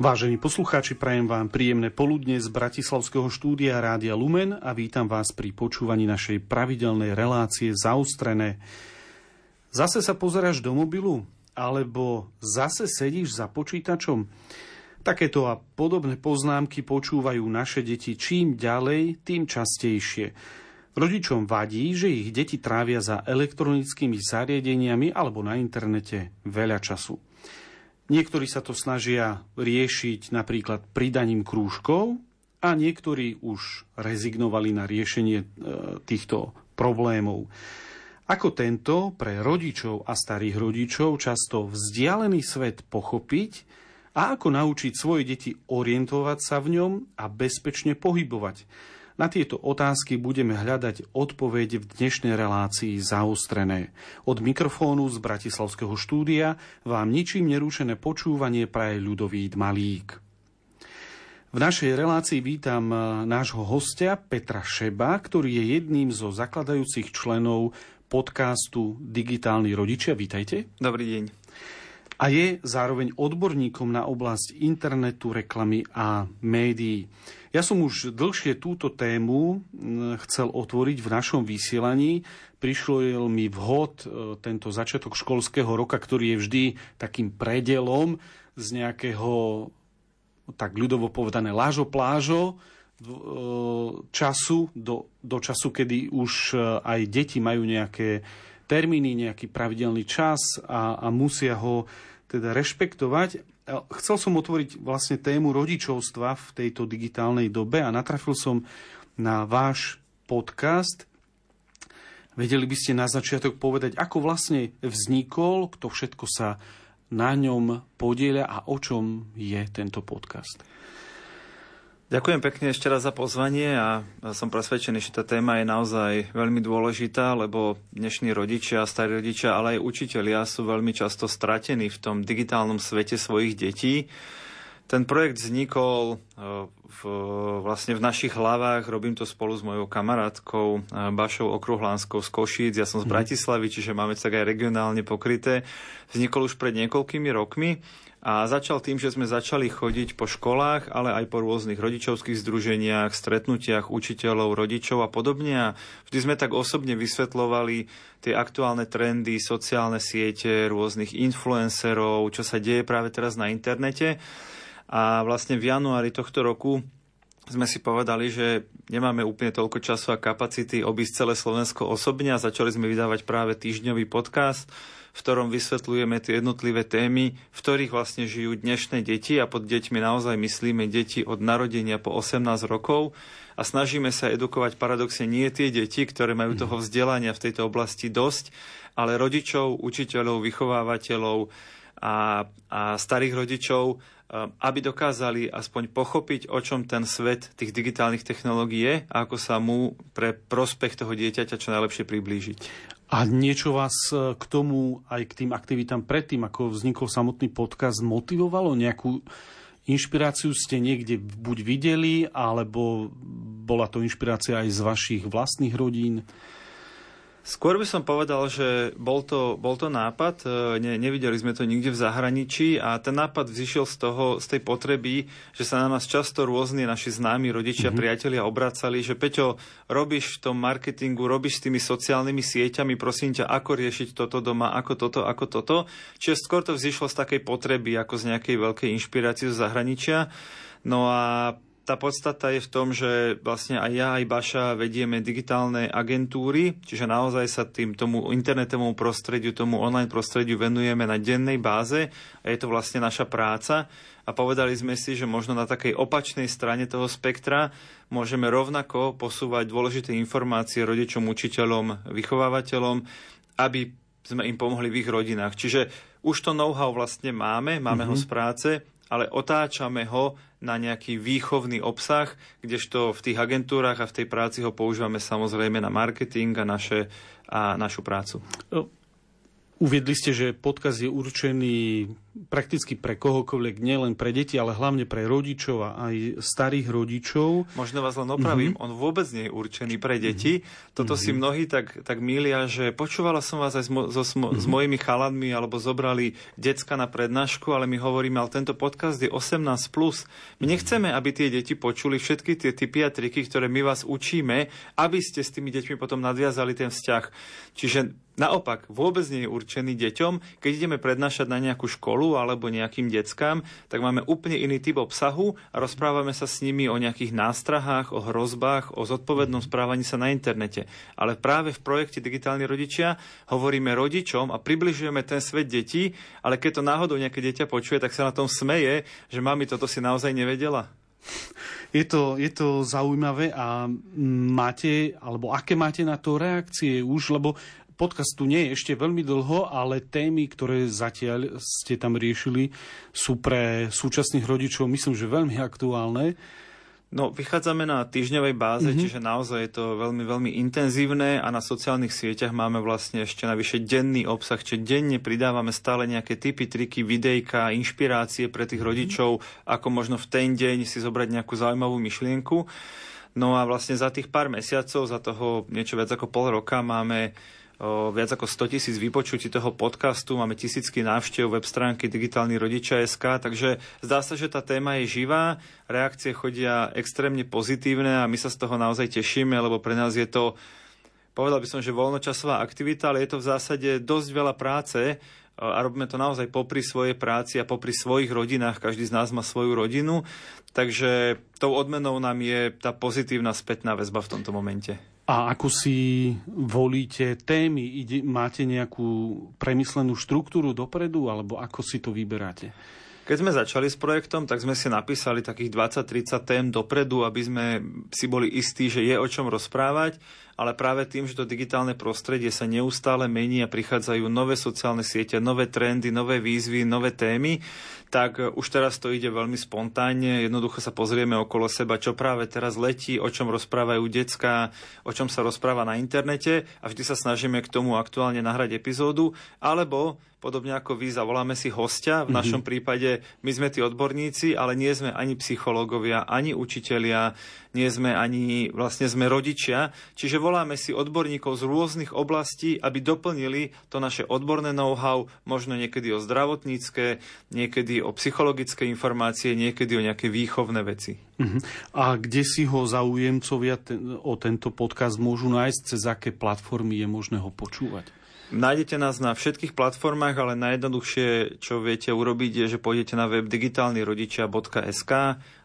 Vážení poslucháči, prajem vám príjemné poludne z Bratislavského štúdia Rádia Lumen a vítam vás pri počúvaní našej pravidelnej relácie Zaustrené. Zase sa pozeráš do mobilu? Alebo zase sedíš za počítačom? Takéto a podobné poznámky počúvajú naše deti čím ďalej, tým častejšie. Rodičom vadí, že ich deti trávia za elektronickými zariadeniami alebo na internete veľa času. Niektorí sa to snažia riešiť napríklad pridaním krúžkov a niektorí už rezignovali na riešenie e, týchto problémov. Ako tento pre rodičov a starých rodičov často vzdialený svet pochopiť a ako naučiť svoje deti orientovať sa v ňom a bezpečne pohybovať. Na tieto otázky budeme hľadať odpovede v dnešnej relácii zaostrené. Od mikrofónu z Bratislavského štúdia vám ničím nerušené počúvanie praje ľudový Malík. V našej relácii vítam e, nášho hostia Petra Šeba, ktorý je jedným zo zakladajúcich členov podcastu Digitálni rodičia. Vítajte. Dobrý deň. A je zároveň odborníkom na oblasť internetu, reklamy a médií. Ja som už dlhšie túto tému chcel otvoriť v našom vysielaní. Prišlo mi vhod e, tento začiatok školského roka, ktorý je vždy takým predelom z nejakého, tak ľudovo povedané, lážo plážo, e, času do, do času, kedy už e, aj deti majú nejaké termíny, nejaký pravidelný čas a, a musia ho teda rešpektovať. Chcel som otvoriť vlastne tému rodičovstva v tejto digitálnej dobe a natrafil som na váš podcast. Vedeli by ste na začiatok povedať, ako vlastne vznikol, kto všetko sa na ňom podieľa a o čom je tento podcast? Ďakujem pekne ešte raz za pozvanie a som presvedčený, že tá téma je naozaj veľmi dôležitá, lebo dnešní rodičia, starí rodičia, ale aj učitelia sú veľmi často stratení v tom digitálnom svete svojich detí. Ten projekt vznikol e, v, vlastne v našich hlavách, robím to spolu s mojou kamarátkou e, Bašou Okruhlánskou z Košíc, ja som z mhm. Bratislavy, čiže máme sa aj regionálne pokryté. Vznikol už pred niekoľkými rokmi a začal tým, že sme začali chodiť po školách, ale aj po rôznych rodičovských združeniach, stretnutiach učiteľov, rodičov a podobne. A vždy sme tak osobne vysvetlovali tie aktuálne trendy, sociálne siete, rôznych influencerov, čo sa deje práve teraz na internete. A vlastne v januári tohto roku sme si povedali, že nemáme úplne toľko času a kapacity obísť celé Slovensko osobne a začali sme vydávať práve týždňový podcast, v ktorom vysvetľujeme tie jednotlivé témy, v ktorých vlastne žijú dnešné deti a pod deťmi naozaj myslíme deti od narodenia po 18 rokov a snažíme sa edukovať paradoxne nie tie deti, ktoré majú toho vzdelania v tejto oblasti dosť, ale rodičov, učiteľov, vychovávateľov a, a starých rodičov, um, aby dokázali aspoň pochopiť, o čom ten svet tých digitálnych technológií je a ako sa mu pre prospech toho dieťaťa čo najlepšie priblížiť. A niečo vás e, k tomu, aj k tým aktivitám predtým, ako vznikol samotný podcast, motivovalo? Nejakú inšpiráciu ste niekde buď videli, alebo bola to inšpirácia aj z vašich vlastných rodín? Skôr by som povedal, že bol to, bol to nápad, e, ne, nevideli sme to nikde v zahraničí a ten nápad vzýšiel z, toho, z tej potreby, že sa na nás často rôzni naši známi rodičia, mm-hmm. priatelia obracali, že Peťo, robíš v tom marketingu, robíš s tými sociálnymi sieťami, prosím ťa, ako riešiť toto doma, ako toto, ako toto. Čiže skôr to vzýšlo z takej potreby, ako z nejakej veľkej inšpirácie z zahraničia. No a tá podstata je v tom, že vlastne aj ja, aj Baša vedieme digitálne agentúry, čiže naozaj sa tým tomu internetovému prostrediu, tomu online prostrediu venujeme na dennej báze a je to vlastne naša práca. A povedali sme si, že možno na takej opačnej strane toho spektra môžeme rovnako posúvať dôležité informácie rodičom, učiteľom, vychovávateľom, aby sme im pomohli v ich rodinách. Čiže už to know-how vlastne máme, máme mm-hmm. ho z práce, ale otáčame ho na nejaký výchovný obsah, kdežto v tých agentúrach a v tej práci ho používame samozrejme na marketing a, naše, a našu prácu. Uviedli ste, že podkaz je určený prakticky pre kohokoľvek, nielen pre deti, ale hlavne pre rodičov a aj starých rodičov. Možno vás len opravím, mm-hmm. on vôbec nie je určený pre deti. Mm-hmm. Toto mm-hmm. si mhm. mnohí tak, tak mília, že počúvala som vás aj s, mo- so, mm-hmm. s mojimi chaladmi, alebo zobrali decka na prednášku, ale my hovoríme, ale tento podcast je 18+. Plus. My mhm. nechceme, aby tie deti počuli všetky tie typy a triky, ktoré my vás učíme, aby ste s tými deťmi potom nadviazali ten vzťah. Čiže Naopak, vôbec nie je určený deťom. Keď ideme prednášať na nejakú školu alebo nejakým deckám, tak máme úplne iný typ obsahu a rozprávame sa s nimi o nejakých nástrahách, o hrozbách, o zodpovednom správaní sa na internete. Ale práve v projekte Digitálni rodičia hovoríme rodičom a približujeme ten svet detí, ale keď to náhodou nejaké dieťa počuje, tak sa na tom smeje, že mami toto si naozaj nevedela. Je to, je to zaujímavé a máte, alebo aké máte na to reakcie už, lebo podcast tu nie je ešte veľmi dlho, ale témy, ktoré zatiaľ ste tam riešili, sú pre súčasných rodičov, myslím, že veľmi aktuálne. No, vychádzame na týždňovej báze, mm-hmm. čiže naozaj je to veľmi, veľmi intenzívne a na sociálnych sieťach máme vlastne ešte navyše denný obsah, čiže denne pridávame stále nejaké typy, triky, videjka, inšpirácie pre tých mm-hmm. rodičov, ako možno v ten deň si zobrať nejakú zaujímavú myšlienku. No a vlastne za tých pár mesiacov, za toho niečo viac ako pol roka máme viac ako 100 tisíc vypočutí toho podcastu, máme tisícky návštev web stránky Digitálny rodiča.sk, takže zdá sa, že tá téma je živá, reakcie chodia extrémne pozitívne a my sa z toho naozaj tešíme, lebo pre nás je to, povedal by som, že voľnočasová aktivita, ale je to v zásade dosť veľa práce, a robíme to naozaj popri svojej práci a popri svojich rodinách. Každý z nás má svoju rodinu, takže tou odmenou nám je tá pozitívna spätná väzba v tomto momente. A ako si volíte témy? Ide, máte nejakú premyslenú štruktúru dopredu, alebo ako si to vyberáte? Keď sme začali s projektom, tak sme si napísali takých 20-30 tém dopredu, aby sme si boli istí, že je o čom rozprávať, ale práve tým, že to digitálne prostredie sa neustále mení a prichádzajú nové sociálne siete, nové trendy, nové výzvy, nové témy, tak už teraz to ide veľmi spontánne. Jednoducho sa pozrieme okolo seba, čo práve teraz letí, o čom rozprávajú decka, o čom sa rozpráva na internete a vždy sa snažíme k tomu aktuálne nahrať epizódu, alebo podobne ako vy, zavoláme si hostia. V mhm. našom mm-hmm. prípade my sme tí odborníci, ale nie sme ani psychológovia, ani učitelia, nie sme ani, vlastne sme rodičia. Čiže voláme si odborníkov z rôznych oblastí, aby doplnili to naše odborné know-how, možno niekedy o zdravotnícke, niekedy o psychologické informácie, niekedy o nejaké výchovné veci. Uh-huh. A kde si ho zaujemcovia ten, o tento podcast môžu nájsť, cez aké platformy je možné ho počúvať? Nájdete nás na všetkých platformách, ale najjednoduchšie, čo viete urobiť, je, že pôjdete na web digitálnyrodičia.sk,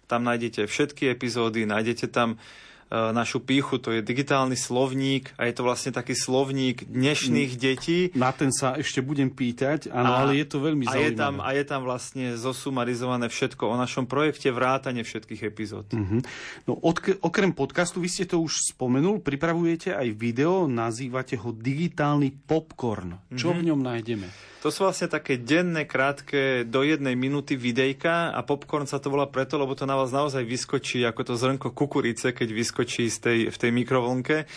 tam nájdete všetky epizódy, nájdete tam našu píchu, to je digitálny slovník a je to vlastne taký slovník dnešných mm. detí. Na ten sa ešte budem pýtať, áno, a, ale je to veľmi a zaujímavé. Je tam, a je tam vlastne zosumarizované všetko o našom projekte, vrátane všetkých epizód. Mm-hmm. No, od, okrem podcastu, vy ste to už spomenul, pripravujete aj video, nazývate ho digitálny popcorn. Čo mm-hmm. v ňom nájdeme? To sú vlastne také denné, krátke, do jednej minúty videjka a popcorn sa to volá preto, lebo to na vás naozaj vyskočí ako to zrnko kukurice, keď vyskočí z tej, v tej mikrovlnke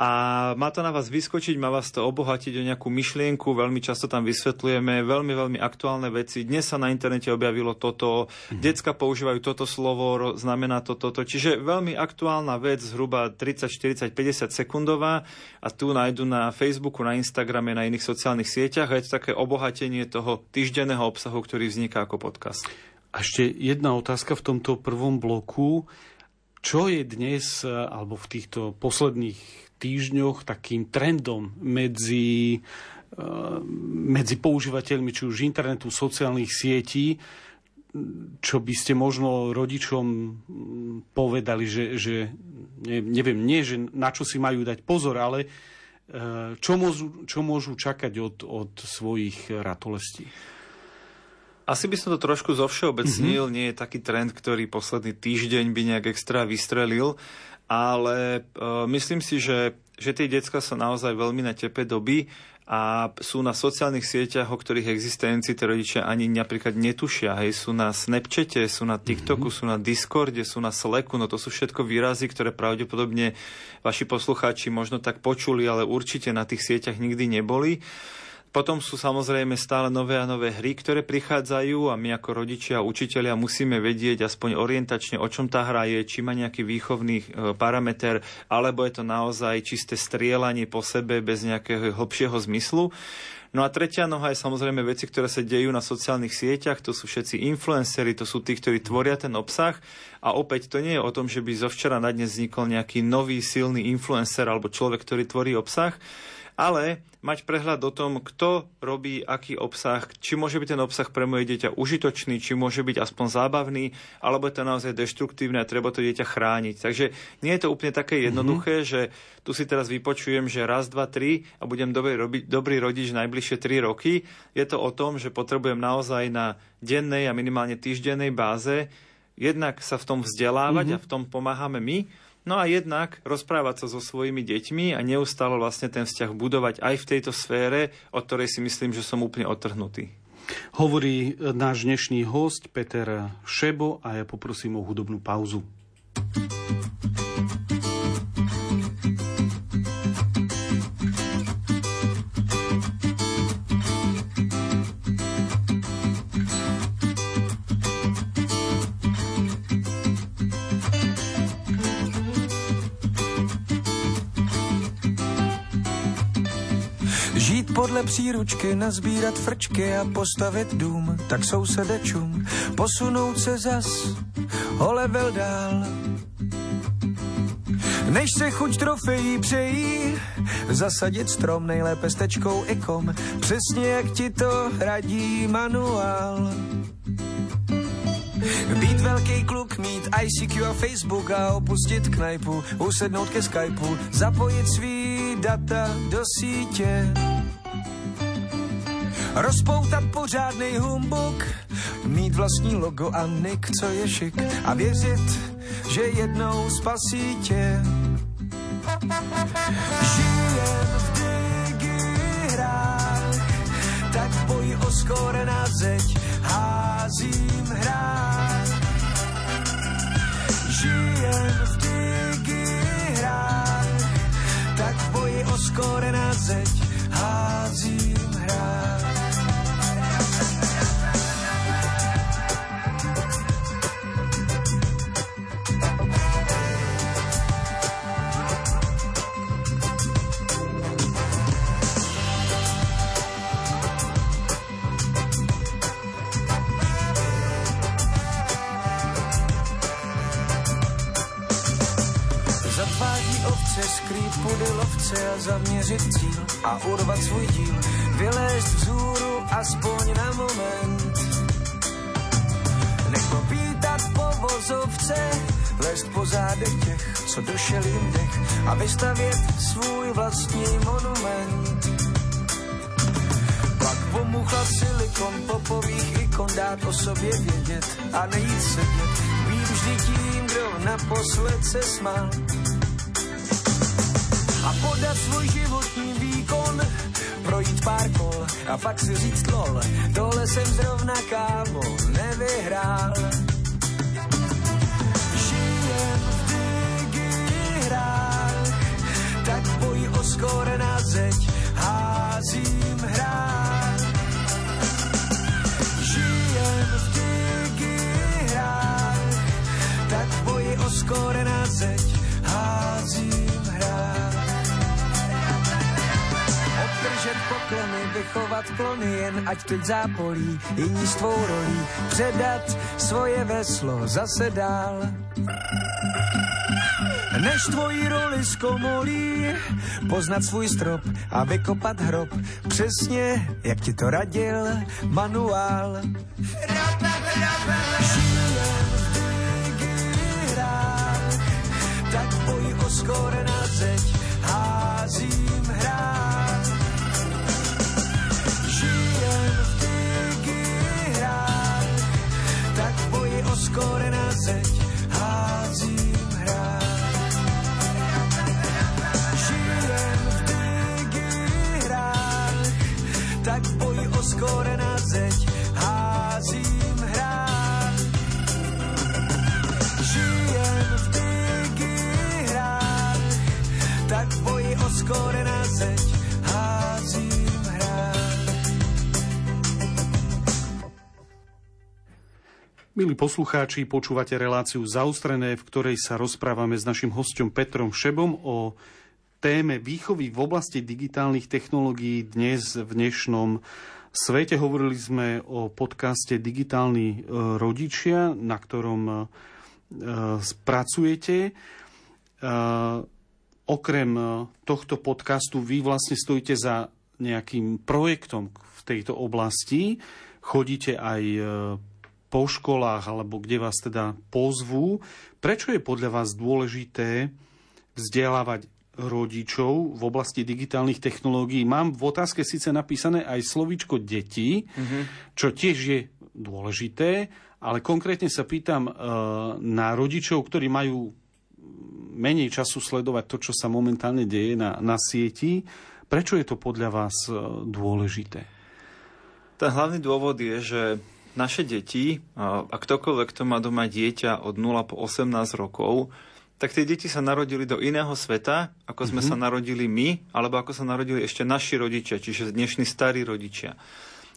a má to na vás vyskočiť, má vás to obohatiť o nejakú myšlienku, veľmi často tam vysvetľujeme veľmi, veľmi aktuálne veci. Dnes sa na internete objavilo toto, mm. decka používajú toto slovo, znamená to toto. Čiže veľmi aktuálna vec, zhruba 30, 40, 50 sekundová a tu nájdu na Facebooku, na Instagrame, na iných sociálnych sieťach a je to také obohatenie toho týždenného obsahu, ktorý vzniká ako podcast. A ešte jedna otázka v tomto prvom bloku. Čo je dnes, alebo v týchto posledných týždňoch takým trendom medzi, eh, medzi používateľmi či už internetu, sociálnych sietí, čo by ste možno rodičom povedali, že, že neviem, nie, že na čo si majú dať pozor, ale eh, čo môžu, čo môžu čakať od, od svojich ratolestí? Asi by som to trošku zovšeobecnil. Mm-hmm. Nie je taký trend, ktorý posledný týždeň by nejak extra vystrelil ale uh, myslím si, že, že tie decka sú naozaj veľmi na tepe doby a sú na sociálnych sieťach, o ktorých existencii tie rodičia ani napríklad netušia. Hej, sú na Snapchate, sú na TikToku, mm-hmm. sú na Discorde, sú na Slacku, no to sú všetko výrazy, ktoré pravdepodobne vaši poslucháči možno tak počuli, ale určite na tých sieťach nikdy neboli. Potom sú samozrejme stále nové a nové hry, ktoré prichádzajú a my ako rodičia a učiteľia musíme vedieť aspoň orientačne, o čom tá hra je, či má nejaký výchovný e, parameter, alebo je to naozaj čisté strielanie po sebe bez nejakého hlbšieho zmyslu. No a tretia noha je samozrejme veci, ktoré sa dejú na sociálnych sieťach, to sú všetci influenceri, to sú tí, ktorí tvoria ten obsah. A opäť to nie je o tom, že by zo včera na dnes vznikol nejaký nový silný influencer alebo človek, ktorý tvorí obsah, ale mať prehľad o tom, kto robí aký obsah, či môže byť ten obsah pre moje dieťa užitočný, či môže byť aspoň zábavný, alebo je to naozaj deštruktívne a treba to dieťa chrániť. Takže nie je to úplne také mhm. jednoduché, mm-hmm. že tu si teraz vypočujem, že raz, dva, tri a budem dobrý, robiť, dobrý rodič najbližšie tri roky. Je to o tom, že potrebujem naozaj na dennej a minimálne týždennej báze jednak sa v tom vzdelávať mm-hmm. a v tom pomáhame my, No a jednak rozprávať sa so svojimi deťmi a neustále vlastne ten vzťah budovať aj v tejto sfére, od ktorej si myslím, že som úplne otrhnutý. Hovorí náš dnešný host Peter Šebo a ja poprosím o hudobnú pauzu. Podle příručky nazbírat frčky a postavit dům, tak sousedečům posunout se zas o level dál. Než se chuť trofejí přejí, zasadit strom nejlépe s tečkou ikom, přesně jak ti to radí manuál. Být velký kluk, mít ICQ a Facebook a opustit knajpu, usednout ke Skypeu, zapojit svý data do sítě. Rozpoutat pořádný humbuk, mít vlastní logo a nick, co je šik a věřit, že jednou spasí tě. Zaměřit cíl a urvat svůj díl, vylézt vzhůru aspoň na moment. Nepopítat po vozovce, lézt po zádech těch, co došel jim dech a vystavět svůj vlastní monument. Pak pomuchla silikon popových ikon dát o sobě vědět a nejít sedět, být vždy tím, kdo naposled se smál a podat svůj životní výkon, projít pár kol a pak si říct lol, tohle jsem zrovna kámo nevyhrál. Žijem v digihrách, tak boj o skóre na zeď házím vychovat klony, jen ať teď zápolí, jiní s tvou rolí, předat svoje veslo zase dál. Než tvoji roli zkomolí, poznat svůj strop a vykopat hrob, přesně jak ti to radil manuál. V tak boj o skóre kore na zeď házím hrách. Milí poslucháči, počúvate reláciu Zaustrené, v ktorej sa rozprávame s našim hostom Petrom Šebom o téme výchovy v oblasti digitálnych technológií dnes v dnešnom svete. Hovorili sme o podcaste Digitálni e, rodičia, na ktorom e, e, pracujete okrem tohto podcastu vy vlastne stojíte za nejakým projektom v tejto oblasti. Chodíte aj po školách, alebo kde vás teda pozvú. Prečo je podľa vás dôležité vzdelávať rodičov v oblasti digitálnych technológií? Mám v otázke síce napísané aj slovíčko deti, mm-hmm. čo tiež je dôležité, ale konkrétne sa pýtam e, na rodičov, ktorí majú menej času sledovať to, čo sa momentálne deje na, na sieti. Prečo je to podľa vás e, dôležité? Ten hlavný dôvod je, že naše deti, a ktokoľvek, kto má doma dieťa od 0 po 18 rokov, tak tie deti sa narodili do iného sveta, ako sme mm-hmm. sa narodili my, alebo ako sa narodili ešte naši rodičia, čiže dnešní starí rodičia.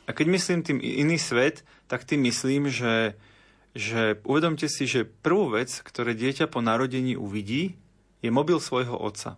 A keď myslím tým iný svet, tak tým myslím, že, že uvedomte si, že prvú vec, ktoré dieťa po narodení uvidí, je mobil svojho otca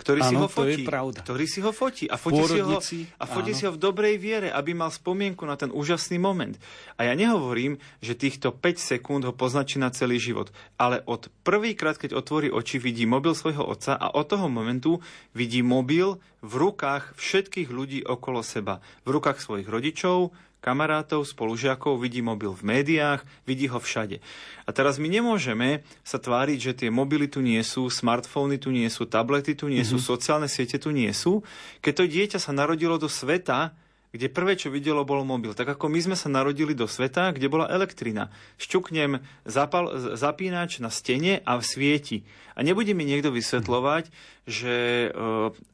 ktorý ano, si ho fotí. Ktorý si ho fotí. A fotí, si ho, a fotí si ho v dobrej viere, aby mal spomienku na ten úžasný moment. A ja nehovorím, že týchto 5 sekúnd ho poznačí na celý život. Ale od prvýkrát, keď otvorí oči, vidí mobil svojho otca a od toho momentu vidí mobil v rukách všetkých ľudí okolo seba. V rukách svojich rodičov, kamarátov, spolužiakov, vidí mobil v médiách, vidí ho všade. A teraz my nemôžeme sa tváriť, že tie mobily tu nie sú, smartfóny tu nie sú, tablety tu nie mm-hmm. sú, mhm. sociálne siete tu nie sú. Keď to dieťa sa narodilo do sveta, kde prvé, čo videlo, bol mobil. Tak ako my sme sa narodili do sveta, kde bola elektrina. Šťuknem zapal, zapínač na stene a svieti. A nebude mi niekto vysvetľovať, že e,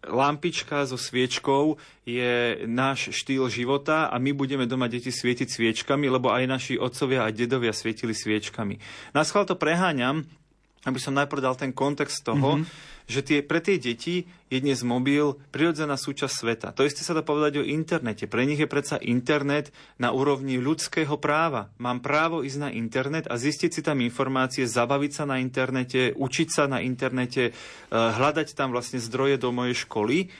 lampička so sviečkou je náš štýl života a my budeme doma deti svietiť sviečkami, lebo aj naši otcovia a dedovia svietili sviečkami. Na to preháňam, aby som najprv dal ten kontext toho, mm-hmm že tie, pre tie deti je dnes mobil prirodzená súčasť sveta. To isté sa dá povedať o internete. Pre nich je predsa internet na úrovni ľudského práva. Mám právo ísť na internet a zistiť si tam informácie, zabaviť sa na internete, učiť sa na internete, eh, hľadať tam vlastne zdroje do mojej školy.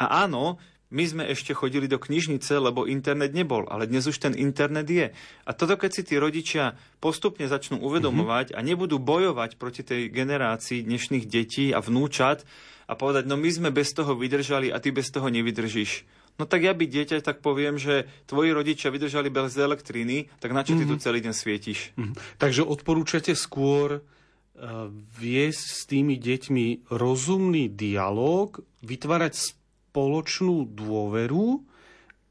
A áno, my sme ešte chodili do knižnice, lebo internet nebol, ale dnes už ten internet je. A toto, keď si tí rodičia postupne začnú uvedomovať mm-hmm. a nebudú bojovať proti tej generácii dnešných detí a vnúčat a povedať, no my sme bez toho vydržali a ty bez toho nevydržíš. No tak ja by dieťa tak poviem, že tvoji rodičia vydržali bez elektriny, tak na čo ty mm-hmm. tu mhm. celý deň svietiš? Mm-hmm. Takže odporúčate skôr uh, viesť s tými deťmi rozumný dialog, vytvárať spoločnú dôveru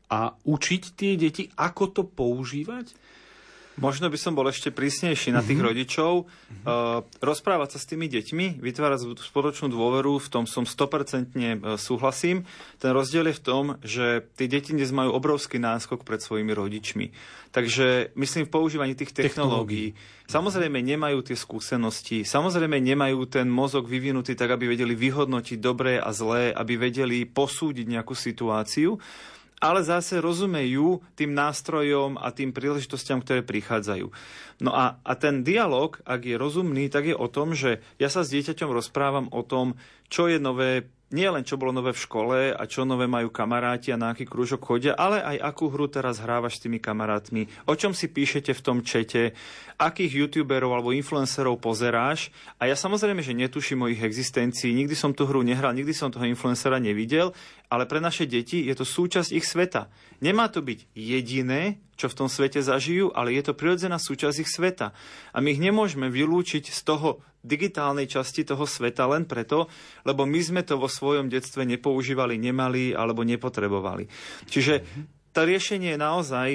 a učiť tie deti, ako to používať? Možno by som bol ešte prísnejší na tých mm-hmm. rodičov. Mm-hmm. Uh, rozprávať sa s tými deťmi, vytvárať spoločnú dôveru, v tom som 100% e, súhlasím. Ten rozdiel je v tom, že tie deti dnes majú obrovský náskok pred svojimi rodičmi. Takže myslím v používaní tých technológií. technológií. Samozrejme nemajú tie skúsenosti, samozrejme nemajú ten mozog vyvinutý tak, aby vedeli vyhodnotiť dobré a zlé, aby vedeli posúdiť nejakú situáciu ale zase rozumejú tým nástrojom a tým príležitostiam, ktoré prichádzajú. No a, a ten dialog, ak je rozumný, tak je o tom, že ja sa s dieťaťom rozprávam o tom, čo je nové nie len čo bolo nové v škole a čo nové majú kamaráti a na aký krúžok chodia, ale aj akú hru teraz hrávaš s tými kamarátmi, o čom si píšete v tom čete, akých youtuberov alebo influencerov pozeráš. A ja samozrejme, že netuším o ich existencii, nikdy som tú hru nehral, nikdy som toho influencera nevidel, ale pre naše deti je to súčasť ich sveta. Nemá to byť jediné, čo v tom svete zažijú, ale je to prirodzená súčasť ich sveta. A my ich nemôžeme vylúčiť z toho digitálnej časti toho sveta len preto, lebo my sme to vo svojom detstve nepoužívali, nemali alebo nepotrebovali. Čiže to riešenie je naozaj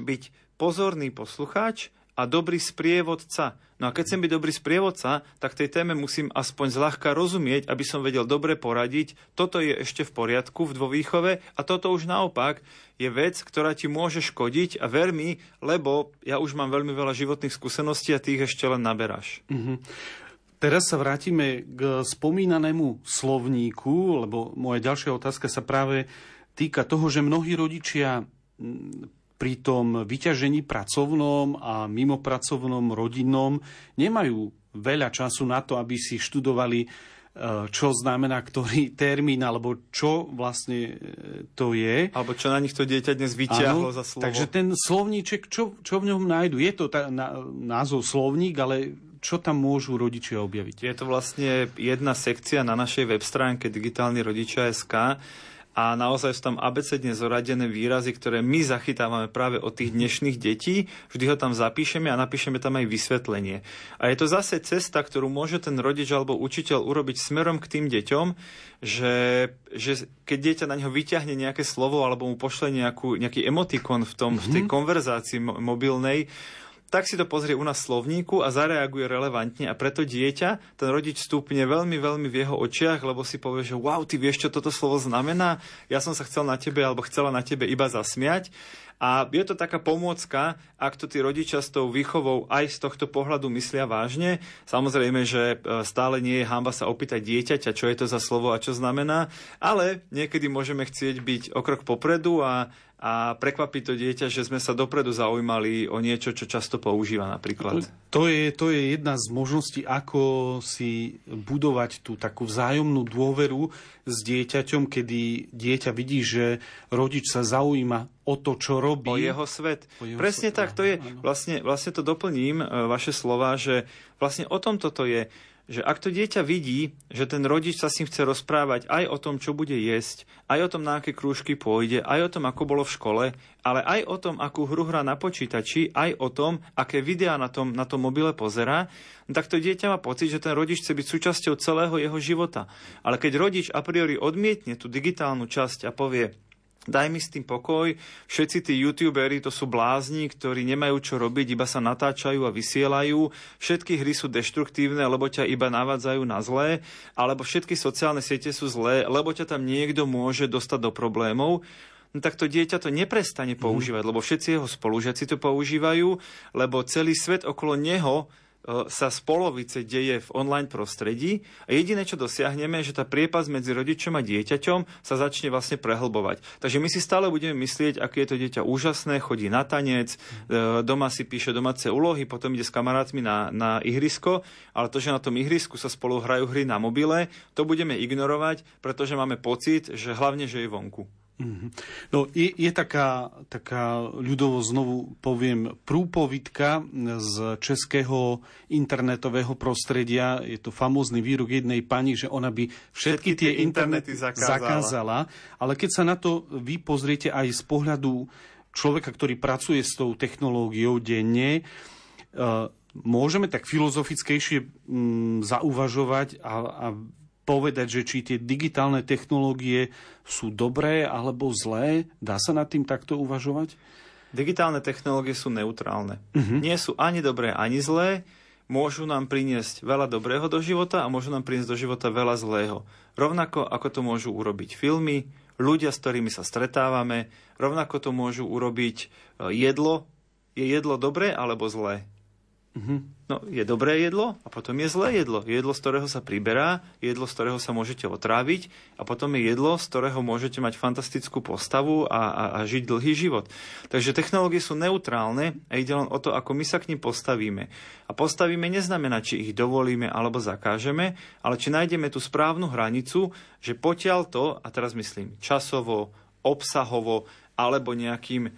byť pozorný poslucháč a dobrý sprievodca. No a keď chcem byť dobrý sprievodca, tak tej téme musím aspoň zľahka rozumieť, aby som vedel dobre poradiť. Toto je ešte v poriadku v dvovýchove a toto už naopak je vec, ktorá ti môže škodiť a ver mi, lebo ja už mám veľmi veľa životných skúseností a tých ešte len naberáš. Mm-hmm. Teraz sa vrátime k spomínanému slovníku, lebo moja ďalšia otázka sa práve týka toho, že mnohí rodičia pri tom vyťažení pracovnom a mimopracovnom rodinnom nemajú veľa času na to, aby si študovali Eh, čo znamená ktorý termín, alebo čo vlastne eh, to je. Alebo čo na nich to dieťa dnes vyťahlo za slovo. Takže ten slovníček, čo, čo v ňom nájdu? Je to tá, na, názov slovník, ale čo tam môžu rodičia objaviť? Je to vlastne jedna sekcia na našej web stránke digitálny rodičia.sk, a naozaj sú tam abecedne zoradené výrazy, ktoré my zachytávame práve od tých dnešných detí. Vždy ho tam zapíšeme a napíšeme tam aj vysvetlenie. A je to zase cesta, ktorú môže ten rodič alebo učiteľ urobiť smerom k tým deťom, že, že keď dieťa na neho vyťahne nejaké slovo alebo mu pošle nejakú, nejaký emotikon v, tom, mm-hmm. v tej mhm. konverzácii mobilnej, tak si to pozrie u nás slovníku a zareaguje relevantne. A preto dieťa, ten rodič stúpne veľmi, veľmi v jeho očiach, lebo si povie, že wow, ty vieš, čo toto slovo znamená, ja som sa chcel na tebe alebo chcela na tebe iba zasmiať. A je to taká pomôcka, ak to tí rodičia s tou výchovou aj z tohto pohľadu myslia vážne. Samozrejme, že e, stále nie je hamba sa opýtať dieťaťa, čo je to za slovo a čo znamená, ale niekedy môžeme chcieť byť o krok popredu a, a prekvapí to dieťa, že sme sa dopredu zaujímali o niečo, čo často používa napríklad. To je, to je jedna z možností, ako si budovať tú takú vzájomnú dôveru s dieťaťom, kedy dieťa vidí, že rodič sa zaujíma o to, čo robí. O jeho svet. O jeho Presne svet, tak, to je, vlastne, vlastne to doplním, e, vaše slova, že vlastne o tom toto je že ak to dieťa vidí, že ten rodič sa s ním chce rozprávať aj o tom, čo bude jesť, aj o tom, na aké krúžky pôjde, aj o tom, ako bolo v škole, ale aj o tom, akú hru hrá na počítači, aj o tom, aké videá na tom, na tom mobile pozerá, tak to dieťa má pocit, že ten rodič chce byť súčasťou celého jeho života. Ale keď rodič a priori odmietne tú digitálnu časť a povie, daj mi s tým pokoj. Všetci tí youtuberi to sú blázni, ktorí nemajú čo robiť, iba sa natáčajú a vysielajú. Všetky hry sú deštruktívne, lebo ťa iba navádzajú na zlé, alebo všetky sociálne siete sú zlé, lebo ťa tam niekto môže dostať do problémov no tak to dieťa to neprestane mhm. používať, mm. lebo všetci jeho spolužiaci to používajú, lebo celý svet okolo neho sa z polovice deje v online prostredí a jediné, čo dosiahneme, je, že tá priepas medzi rodičom a dieťaťom sa začne vlastne prehlbovať. Takže my si stále budeme myslieť, aké je to dieťa úžasné, chodí na tanec, e, doma si píše domáce úlohy, potom ide s kamarátmi na, na ihrisko, ale to, že na tom ihrisku sa spolu hrajú hry na mobile, to budeme ignorovať, pretože máme pocit, že hlavne, že je vonku. Mm-hmm. No, je, je taká, taká ľudovo znovu poviem prúpovidka z českého internetového prostredia. Je to famózny výrok jednej pani, že ona by všetky, všetky tie internety zakázala. zakázala. Ale keď sa na to vy pozriete aj z pohľadu človeka, ktorý pracuje s tou technológiou denne, uh, môžeme tak filozofickejšie um, zauvažovať a, a povedať, že či tie digitálne technológie sú dobré alebo zlé? Dá sa nad tým takto uvažovať? Digitálne technológie sú neutrálne. Uh-huh. Nie sú ani dobré, ani zlé. Môžu nám priniesť veľa dobrého do života a môžu nám priniesť do života veľa zlého. Rovnako ako to môžu urobiť filmy, ľudia, s ktorými sa stretávame, rovnako to môžu urobiť e, jedlo. Je jedlo dobré alebo zlé? Uh-huh. No, je dobré jedlo a potom je zlé jedlo. Jedlo, z ktorého sa priberá, jedlo, z ktorého sa môžete otráviť a potom je jedlo, z ktorého môžete mať fantastickú postavu a, a, a žiť dlhý život. Takže technológie sú neutrálne a ide len o to, ako my sa k ním postavíme. A postavíme neznamená, či ich dovolíme alebo zakážeme, ale či nájdeme tú správnu hranicu, že potiaľ to, a teraz myslím časovo, obsahovo alebo nejakým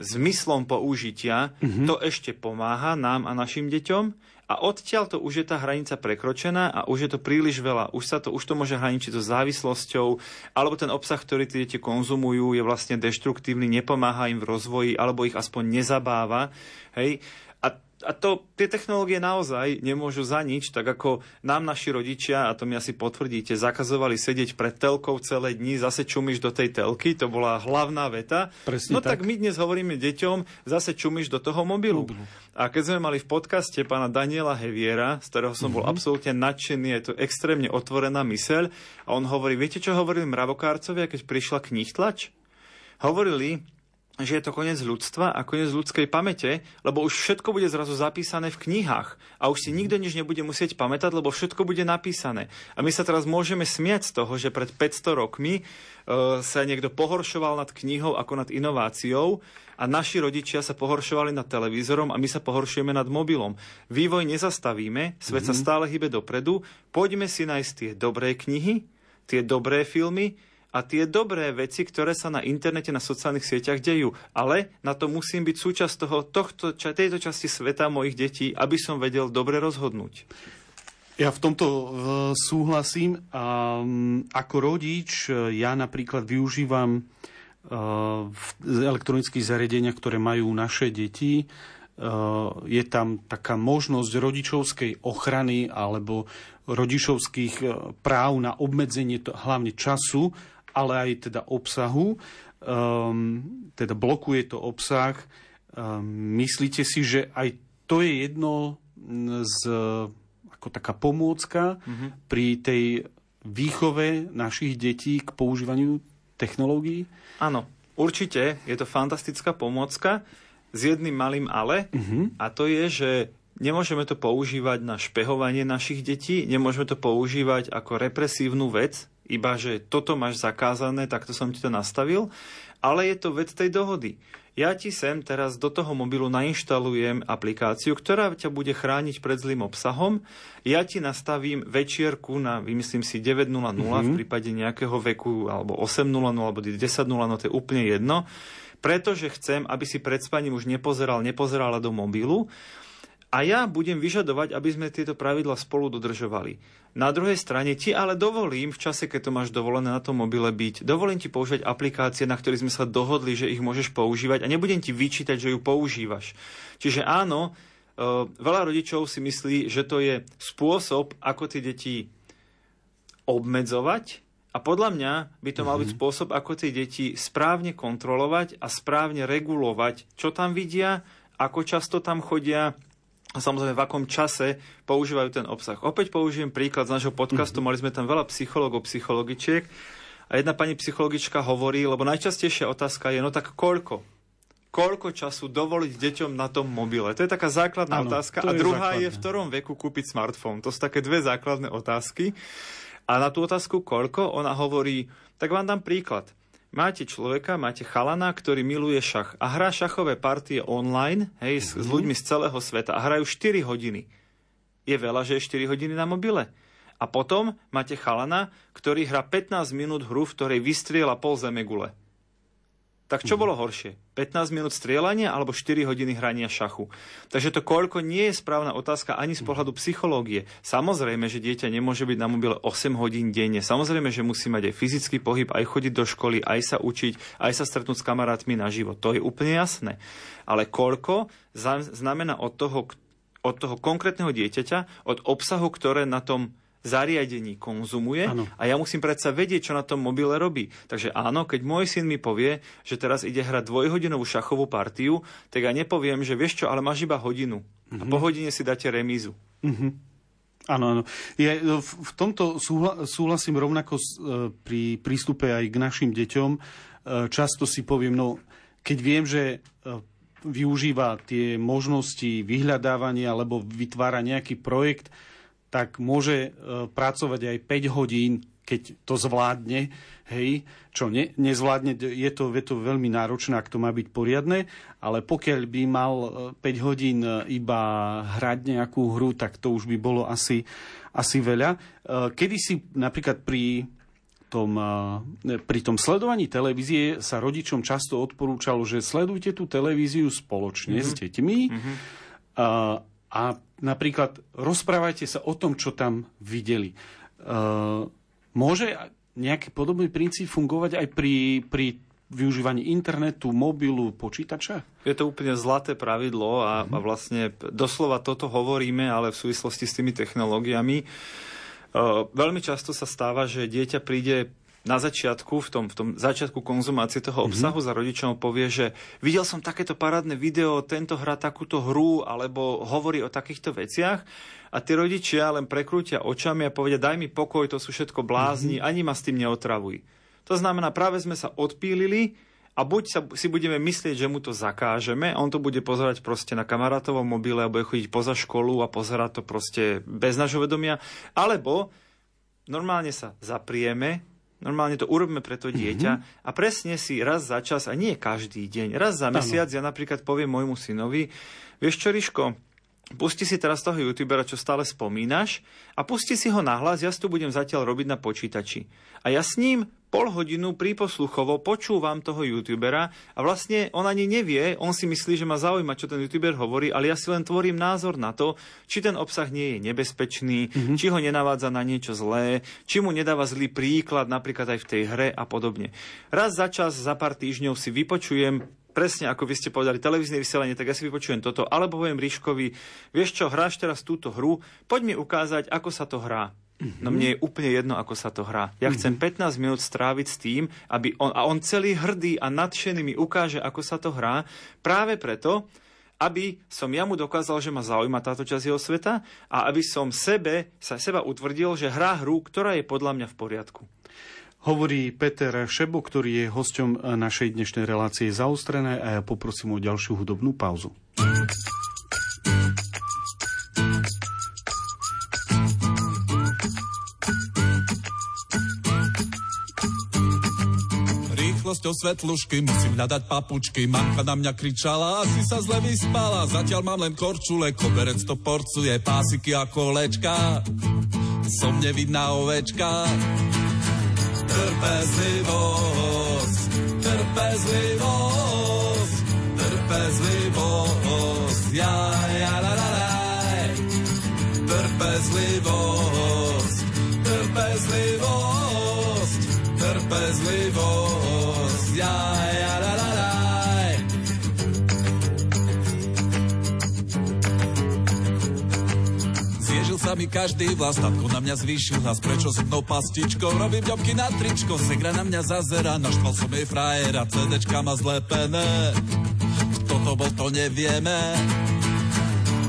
zmyslom použitia, mm-hmm. to ešte pomáha nám a našim deťom a odtiaľ to už je tá hranica prekročená a už je to príliš veľa. Už, sa to, už to môže hraničiť so závislosťou, alebo ten obsah, ktorý tie deti konzumujú, je vlastne deštruktívny, nepomáha im v rozvoji, alebo ich aspoň nezabáva. Hej? A to, tie technológie naozaj nemôžu za nič, tak ako nám naši rodičia, a to mi asi potvrdíte, zakazovali sedieť pred telkou celé dni, zase čumíš do tej telky, to bola hlavná veta. Presne no tak. tak my dnes hovoríme deťom, zase čumíš do toho mobilu. mobilu. A keď sme mali v podcaste pána Daniela Heviera, z ktorého som bol mm-hmm. absolútne nadšený, je to extrémne otvorená myseľ, a on hovorí, viete čo hovorili mravokárcovia, keď prišla knihtlač? Hovorili, že je to koniec ľudstva a koniec ľudskej pamäte, lebo už všetko bude zrazu zapísané v knihách a už si nikto nič nebude musieť pamätať, lebo všetko bude napísané. A my sa teraz môžeme smiať z toho, že pred 500 rokmi uh, sa niekto pohoršoval nad knihou ako nad inováciou a naši rodičia sa pohoršovali nad televízorom a my sa pohoršujeme nad mobilom. Vývoj nezastavíme, svet mm-hmm. sa stále hybe dopredu, poďme si nájsť tie dobré knihy, tie dobré filmy, a tie dobré veci, ktoré sa na internete, na sociálnych sieťach dejú. Ale na to musím byť súčasť toho, tohto, tejto časti sveta mojich detí, aby som vedel dobre rozhodnúť. Ja v tomto súhlasím. Ako rodič, ja napríklad využívam v elektronických zariadeniach, ktoré majú naše deti, je tam taká možnosť rodičovskej ochrany alebo rodičovských práv na obmedzenie hlavne času ale aj teda obsahu. Um, teda blokuje to obsah. Um, myslíte si, že aj to je jedno z, ako taká pomôcka mm-hmm. pri tej výchove našich detí k používaniu technológií? Áno, určite je to fantastická pomôcka s jedným malým ale mm-hmm. a to je, že nemôžeme to používať na špehovanie našich detí, nemôžeme to používať ako represívnu vec, iba že toto máš zakázané, takto som ti to nastavil, ale je to vec tej dohody. Ja ti sem teraz do toho mobilu nainštalujem aplikáciu, ktorá ťa bude chrániť pred zlým obsahom. Ja ti nastavím večierku na, vymyslím si, 9.00 mm-hmm. v prípade nejakého veku, alebo 8.00, alebo 10.00, to je úplne jedno. Pretože chcem, aby si pred spaním už nepozeral, nepozerala do mobilu a ja budem vyžadovať, aby sme tieto pravidla spolu dodržovali. Na druhej strane ti ale dovolím, v čase, keď to máš dovolené na tom mobile byť, dovolím ti používať aplikácie, na ktorých sme sa dohodli, že ich môžeš používať a nebudem ti vyčítať, že ju používaš. Čiže áno, e, veľa rodičov si myslí, že to je spôsob, ako tie deti obmedzovať a podľa mňa by to mal byť mhm. spôsob, ako tie deti správne kontrolovať a správne regulovať, čo tam vidia, ako často tam chodia, a samozrejme v akom čase používajú ten obsah. Opäť použijem príklad z nášho podcastu, mm-hmm. mali sme tam veľa psychologov, psychologičiek a jedna pani psychologička hovorí, lebo najčastejšia otázka je, no tak koľko? Koľko času dovoliť deťom na tom mobile? To je taká základná ano, otázka. A druhá je, je, v ktorom veku kúpiť smartfón. To sú také dve základné otázky. A na tú otázku koľko, ona hovorí, tak vám dám príklad. Máte človeka, máte chalana, ktorý miluje šach a hrá šachové partie online hej, mm-hmm. s, mhm. ľuďmi z celého sveta a hrajú 4 hodiny. Je veľa, že je 4 hodiny na mobile. A potom máte chalana, ktorý hrá 15 minút hru, v ktorej vystriela pol zemegule. Tak čo mhm. bolo horšie? 15 minút strieľania alebo 4 hodiny hrania šachu? Takže to koľko nie je správna otázka ani z mhm. pohľadu psychológie. Samozrejme, že dieťa nemôže byť na mobile 8 hodín denne. Samozrejme, že musí mať aj fyzický pohyb, aj chodiť do školy, aj sa učiť, aj sa stretnúť s kamarátmi na život. To je úplne jasné. Ale koľko znamená od toho, od toho konkrétneho dieťaťa, od obsahu, ktoré na tom zariadení konzumuje ano. a ja musím predsa vedieť, čo na tom mobile robí. Takže áno, keď môj syn mi povie, že teraz ide hrať dvojhodinovú šachovú partiu, tak ja nepoviem, že vieš čo, ale máš iba hodinu. Uh-huh. A po mhm. hodine si dáte remízu. Uh-huh. Áno, áno. Ja v tomto súhla, súhlasím rovnako e, pri prístupe aj k našim deťom. E, často si poviem, no keď viem, že e, využíva tie možnosti vyhľadávania alebo vytvára nejaký projekt, tak môže e, pracovať aj 5 hodín, keď to zvládne, hej, čo ne, nezvládne, je to, je to veľmi náročné, ak to má byť poriadne, ale pokiaľ by mal 5 e, hodín e, iba hrať nejakú hru, tak to už by bolo asi, asi veľa. Kedy si napríklad pri tom, pri tom sledovaní televízie sa rodičom často odporúčalo, že sledujte tú televíziu spoločne mm-hmm. s deťmi mm-hmm. a, a napríklad rozprávajte sa o tom, čo tam videli. Uh, môže nejaký podobný princíp fungovať aj pri, pri využívaní internetu, mobilu, počítača? Je to úplne zlaté pravidlo a, a vlastne doslova toto hovoríme, ale v súvislosti s tými technológiami. Uh, veľmi často sa stáva, že dieťa príde na začiatku, v tom, v tom začiatku konzumácie toho mhm. obsahu mm-hmm. za rodičom povie, že videl som takéto parádne video, tento hrá takúto hru, alebo hovorí o takýchto veciach a tí rodičia len prekrútia očami a povedia, daj mi pokoj, to sú všetko blázni, mm-hmm. ani ma s tým neotravuj. To znamená, práve sme sa odpílili a buď sa, si budeme myslieť, že mu to zakážeme a on to bude pozerať proste na kamarátovom mobile a bude chodiť poza školu a pozerať to proste bez nášho vedomia, alebo normálne sa zaprieme, normálne to urobíme pre to mhm. dieťa mm-hmm. a presne si raz za čas, a nie každý deň, raz za mesiac, ano. ja napríklad poviem môjmu synovi, vieš čo, Riško, pusti si teraz toho youtubera, čo stále spomínaš a pusti si ho nahlas, ja si to budem zatiaľ robiť na počítači. A ja s ním pol hodinu príposluchovo počúvam toho youtubera a vlastne on ani nevie, on si myslí, že ma zaujíma, čo ten youtuber hovorí, ale ja si len tvorím názor na to, či ten obsah nie je nebezpečný, mm-hmm. či ho nenavádza na niečo zlé, či mu nedáva zlý príklad napríklad aj v tej hre a podobne. Raz za čas, za pár týždňov si vypočujem presne ako vy ste povedali, televízne vysielanie, tak ja si vypočujem toto, alebo poviem Ríškovi, vieš čo, hráš teraz túto hru, poď mi ukázať, ako sa to hrá. No mne je úplne jedno, ako sa to hrá. Ja chcem 15 minút stráviť s tým, aby on, a on celý hrdý a nadšený mi ukáže, ako sa to hrá, práve preto, aby som ja mu dokázal, že ma zaujíma táto časť jeho sveta a aby som sebe, sa seba utvrdil, že hrá hru, ktorá je podľa mňa v poriadku. Hovorí Peter Šebo, ktorý je hosťom našej dnešnej relácie zaostrené a ja poprosím o ďalšiu hudobnú pauzu. Rýchlosťou svetlušky Musím hľadať papučky, mamka na mňa kričala Asi sa zle vyspala, zatiaľ mám len korčule Koberec to porcuje, pásiky a kolečka Som nevidná ovečka. Trpezlivosť, trpezlivosť, trpezlivosť, ja, ja, la, la, la. Trpezlivosť, sa mi každý vlas, tatko na mňa zvýšil hlas, prečo s mnou pastičkou robím ďobky na tričko, segra na mňa zazera, naštval som jej frajera, CDčka má zlepené, kto to bol, to nevieme.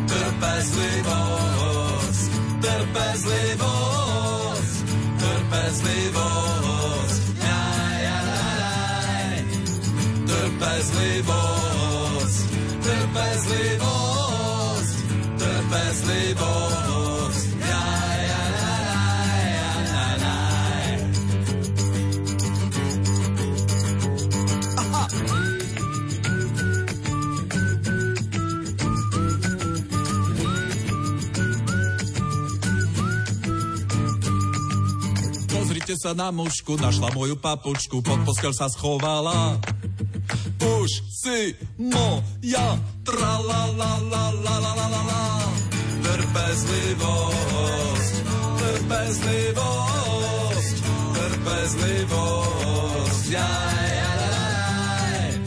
Trpezlivosť, trpezlivosť, trpezlivosť, jaj, jaj. trpezlivosť, trpezlivosť, trpezlivosť. sa na mušku, našla moju papučku, pod poskel sa schovala. Už si moja, tra la la la la la la la Trpezlivosť, trpezlivosť, trpezlivosť, jaj, jaj,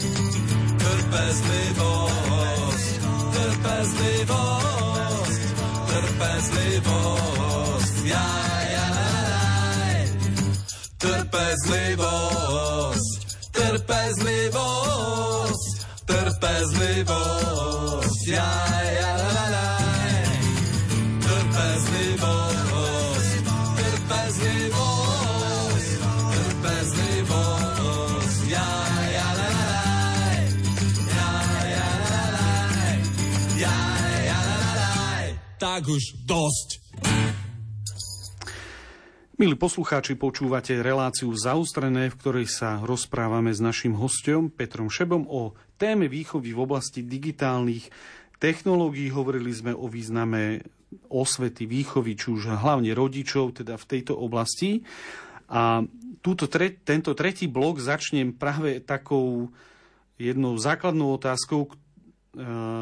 Trpezlivosť, trpezlivosť, trpezlivosť, jaj. Trpezlivosť, trpezlivosť, trpezlivosť, ja, ja, la, la. Trpezlivosť, trpezlivosť, trpezlivosť, ja, ja. Tak už dosť. Milí poslucháči, počúvate reláciu Zaustrené, v ktorej sa rozprávame s našim hostom Petrom Šebom o téme výchovy v oblasti digitálnych technológií. Hovorili sme o význame osvety výchovy, či už hlavne rodičov, teda v tejto oblasti. A túto tre, tento tretí blok začnem práve takou jednou základnou otázkou, e,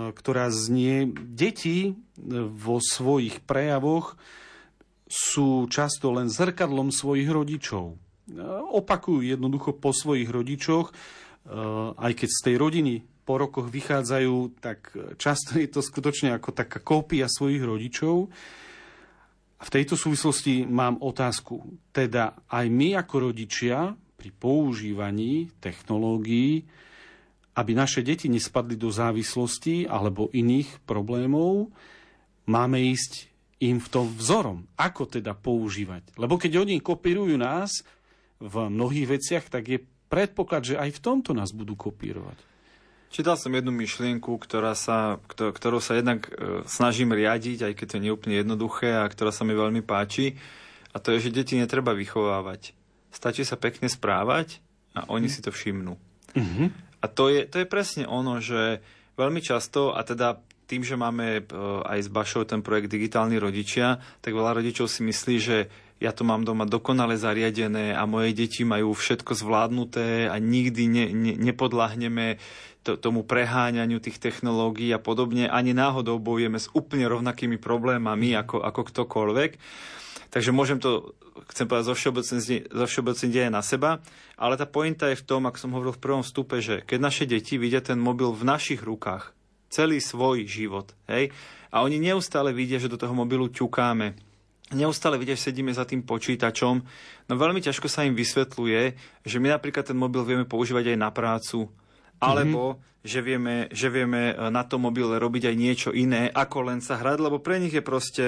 ktorá znie, deti vo svojich prejavoch sú často len zrkadlom svojich rodičov. Opakujú jednoducho po svojich rodičoch, e, aj keď z tej rodiny po rokoch vychádzajú, tak často je to skutočne ako taká kópia svojich rodičov. V tejto súvislosti mám otázku. Teda aj my ako rodičia pri používaní technológií, aby naše deti nespadli do závislosti alebo iných problémov, máme ísť im v tom vzorom, ako teda používať. Lebo keď oni kopírujú nás v mnohých veciach, tak je predpoklad, že aj v tomto nás budú kopírovať. Čítal som jednu myšlienku, ktorá sa, ktorú sa jednak e, snažím riadiť, aj keď to nie je úplne jednoduché a ktorá sa mi veľmi páči. A to je, že deti netreba vychovávať. Stačí sa pekne správať a oni si to všimnú. Uh-huh. A to je, to je presne ono, že veľmi často, a teda tým, že máme e, aj s Bašou ten projekt Digitálni rodičia, tak veľa rodičov si myslí, že ja to mám doma dokonale zariadené a moje deti majú všetko zvládnuté a nikdy ne, ne, nepodlahneme to, tomu preháňaniu tých technológií a podobne. Ani náhodou bojujeme s úplne rovnakými problémami ako, ako ktokoľvek. Takže môžem to, chcem povedať, zo všeobecne deje na seba, ale tá pointa je v tom, ako som hovoril v prvom vstupe, že keď naše deti vidia ten mobil v našich rukách, celý svoj život, hej, a oni neustále vidia, že do toho mobilu ťukáme, neustále vidia, že sedíme za tým počítačom, no veľmi ťažko sa im vysvetľuje, že my napríklad ten mobil vieme používať aj na prácu, alebo mm-hmm. že, vieme, že vieme e, na tom mobile robiť aj niečo iné, ako len sa hrať, lebo pre nich je proste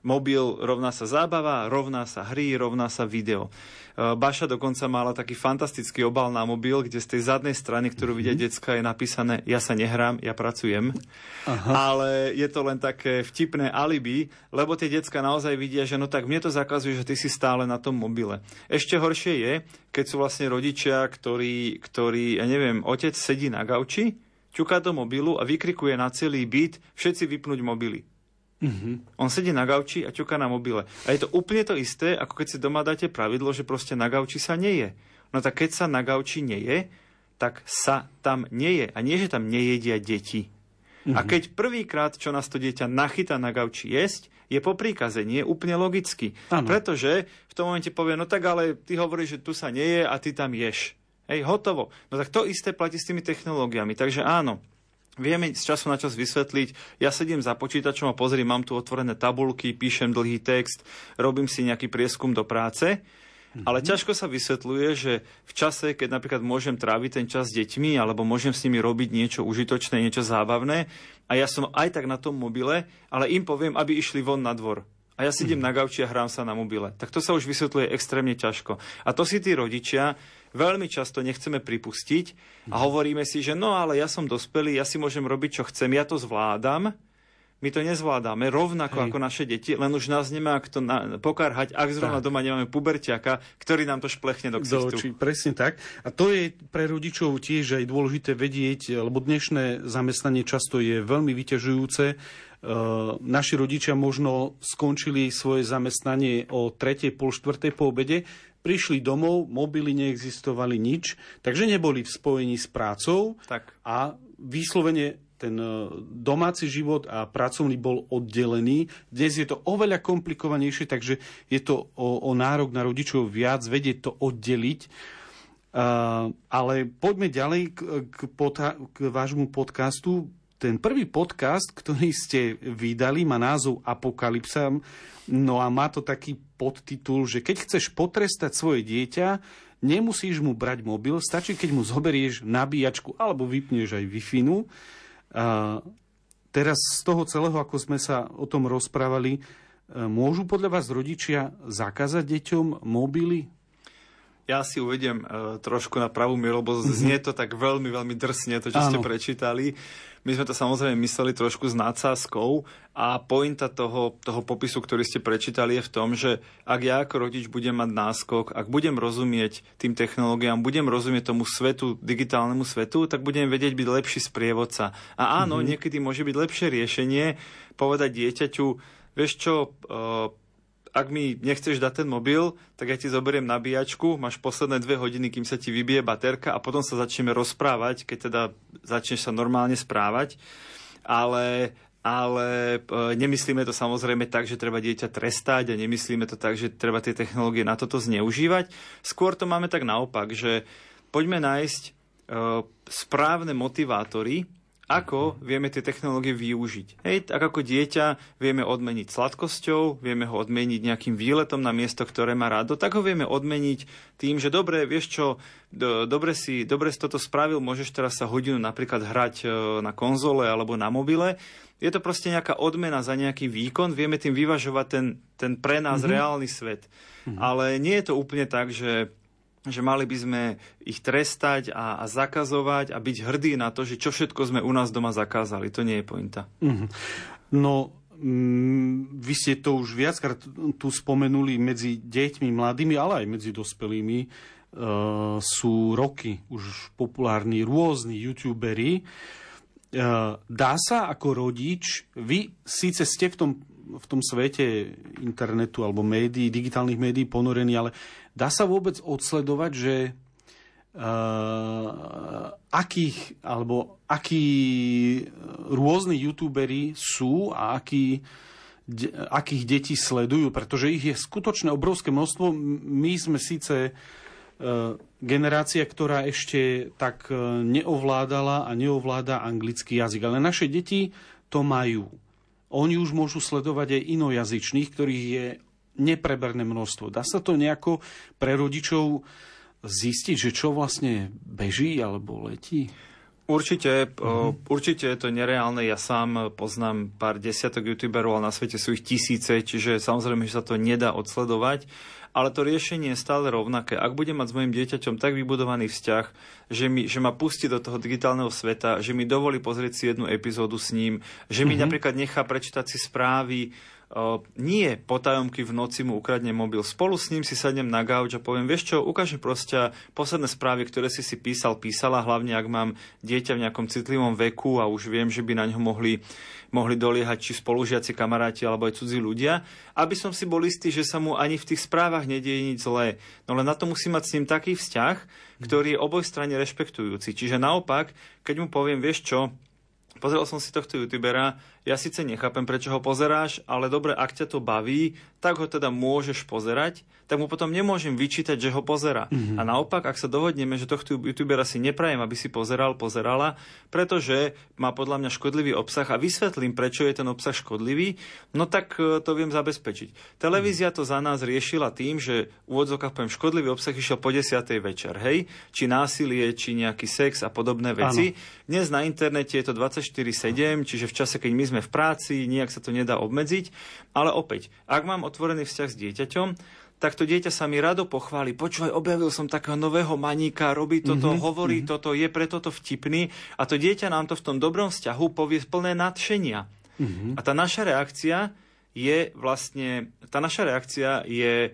mobil rovná sa zábava, rovná sa hry, rovná sa video. E, Baša dokonca mala taký fantastický obal na mobil, kde z tej zadnej strany, ktorú vidia mm-hmm. decka, je napísané ja sa nehrám, ja pracujem. Aha. Ale je to len také vtipné alibi, lebo tie decka naozaj vidia, že no tak mne to zakazuje, že ty si stále na tom mobile. Ešte horšie je, keď sú vlastne rodičia, ktorí, ktorí ja neviem, otec sedí na gauči, ťuká do mobilu a vykrikuje na celý byt všetci vypnúť mobily. Mm-hmm. On sedí na gauči a ťuká na mobile. A je to úplne to isté, ako keď si doma dáte pravidlo, že proste na gauči sa neje. No tak keď sa na gauči neje, tak sa tam neje. A nie, že tam nejedia deti. Mm-hmm. A keď prvýkrát, čo nás to dieťa nachytá na gauči jesť, je po príkaze, nie úplne logicky. Ano. Pretože v tom momente povie, no tak ale ty hovoríš, že tu sa neje a ty tam ješ. Hej, hotovo. No tak to isté platí s tými technológiami. Takže áno, Vieme z času na čas vysvetliť, ja sedím za počítačom a pozriem, mám tu otvorené tabulky, píšem dlhý text, robím si nejaký prieskum do práce, mm-hmm. ale ťažko sa vysvetľuje, že v čase, keď napríklad môžem tráviť ten čas s deťmi, alebo môžem s nimi robiť niečo užitočné, niečo zábavné, a ja som aj tak na tom mobile, ale im poviem, aby išli von na dvor a ja sedím mm-hmm. na gauči a hrám sa na mobile. Tak to sa už vysvetľuje extrémne ťažko. A to si tí rodičia veľmi často nechceme pripustiť a mhm. hovoríme si, že no ale ja som dospelý, ja si môžem robiť, čo chcem, ja to zvládam. My to nezvládame rovnako Hej. ako naše deti, len už nás nemá kto na, pokarhať, ak zrovna tak. doma nemáme puberťaka, ktorý nám to šplechne do ksichtu. Do očí, presne tak. A to je pre rodičov tiež aj dôležité vedieť, lebo dnešné zamestnanie často je veľmi vyťažujúce. Uh, naši rodičia možno skončili svoje zamestnanie o 3. pol 4. po obede, prišli domov, mobily neexistovali nič, takže neboli v spojení s prácou tak. a vyslovene ten e, domáci život a pracovný bol oddelený. Dnes je to oveľa komplikovanejšie, takže je to o, o nárok na rodičov viac, vedieť to oddeliť. Uh, ale poďme ďalej k, k, k vášmu podcastu. Ten prvý podcast, ktorý ste vydali, má názov Apokalypsa. No a má to taký podtitul, že keď chceš potrestať svoje dieťa, nemusíš mu brať mobil, stačí, keď mu zoberieš nabíjačku alebo vypneš aj wi teraz z toho celého, ako sme sa o tom rozprávali, e, môžu podľa vás rodičia zakázať deťom mobily? Ja si uvediem uh, trošku na pravú mieru, lebo mm-hmm. znie to tak veľmi, veľmi drsne, to, čo Áno. ste prečítali. My sme to samozrejme mysleli trošku s nadsázkou a pointa toho, toho popisu, ktorý ste prečítali, je v tom, že ak ja ako rodič budem mať náskok, ak budem rozumieť tým technológiám, budem rozumieť tomu svetu, digitálnemu svetu, tak budem vedieť byť lepší sprievodca. A áno, mm-hmm. niekedy môže byť lepšie riešenie povedať dieťaťu, vieš čo, uh, ak mi nechceš dať ten mobil, tak ja ti zoberiem nabíjačku, máš posledné dve hodiny, kým sa ti vybije baterka a potom sa začneme rozprávať, keď teda začneš sa normálne správať. Ale, ale e, nemyslíme to samozrejme tak, že treba dieťa trestať a nemyslíme to tak, že treba tie technológie na toto zneužívať. Skôr to máme tak naopak, že poďme nájsť e, správne motivátory, ako vieme tie technológie využiť. Hej, tak ako dieťa vieme odmeniť sladkosťou, vieme ho odmeniť nejakým výletom na miesto, ktoré má rádo, tak ho vieme odmeniť tým, že dobre, vieš čo, do, dobre, si, dobre si toto spravil, môžeš teraz sa hodinu napríklad hrať e, na konzole alebo na mobile. Je to proste nejaká odmena za nejaký výkon, vieme tým vyvažovať ten, ten pre nás mm-hmm. reálny svet. Mm-hmm. Ale nie je to úplne tak, že že mali by sme ich trestať a, a zakazovať a byť hrdí na to, že čo všetko sme u nás doma zakázali. To nie je pointa. Mm-hmm. No, mm, vy ste to už viackrát tu spomenuli medzi deťmi, mladými, ale aj medzi dospelými. E, sú roky už populárni rôzni youtuberi. E, dá sa ako rodič, vy síce ste v tom v tom svete internetu alebo médií, digitálnych médií ponorení, ale Dá sa vôbec odsledovať, že uh, akých, alebo akí rôzni youtuberi sú a akí, de, akých detí sledujú, pretože ich je skutočné obrovské množstvo. My sme síce uh, generácia, ktorá ešte tak neovládala a neovláda anglický jazyk, ale naše deti to majú. Oni už môžu sledovať aj inojazyčných, ktorých je nepreberné množstvo. Dá sa to nejako pre rodičov zistiť, že čo vlastne beží alebo letí? Určite, uh-huh. určite je to nereálne. Ja sám poznám pár desiatok youtuberov, ale na svete sú ich tisíce, čiže samozrejme, že sa to nedá odsledovať. Ale to riešenie je stále rovnaké. Ak budem mať s mojim dieťaťom tak vybudovaný vzťah, že, mi, že ma pustí do toho digitálneho sveta, že mi dovolí pozrieť si jednu epizódu s ním, že mi uh-huh. napríklad nechá prečítať si správy, nie potajomky v noci mu ukradne mobil. Spolu s ním si sadnem na gauč a poviem, vieš čo, ukáž proste posledné správy, ktoré si si písal, písala, hlavne ak mám dieťa v nejakom citlivom veku a už viem, že by na ňo mohli, mohli doliehať či spolužiaci, kamaráti alebo aj cudzí ľudia, aby som si bol istý, že sa mu ani v tých správach nedieje nič zlé. No len na to musí mať s ním taký vzťah, ktorý je oboj strane rešpektujúci. Čiže naopak, keď mu poviem, vieš čo, Pozrel som si tohto youtubera, ja síce nechápem, prečo ho pozeráš, ale dobre, ak ťa to baví, tak ho teda môžeš pozerať, tak mu potom nemôžem vyčítať, že ho pozera. Mm-hmm. A naopak, ak sa dohodneme, že tohto youtubera si neprajem, aby si pozeral, pozerala, pretože má podľa mňa škodlivý obsah a vysvetlím, prečo je ten obsah škodlivý, no tak e, to viem zabezpečiť. Televízia to za nás riešila tým, že v úvodzokách poviem škodlivý obsah išiel po 10. večer, hej? Či násilie, či nejaký sex a podobné veci. Ano. Dnes na internete je to 24-7, čiže v čase, keď my sme v práci, nijak sa to nedá obmedziť. Ale opäť, ak mám otvorený vzťah s dieťaťom, tak to dieťa sa mi rado pochváli. Počúvaj, objavil som takého nového maníka, robí toto, mm-hmm, hovorí mm-hmm. toto, je preto to vtipný. A to dieťa nám to v tom dobrom vzťahu povie plné nadšenia. Mm-hmm. A tá naša reakcia je vlastne, tá naša reakcia je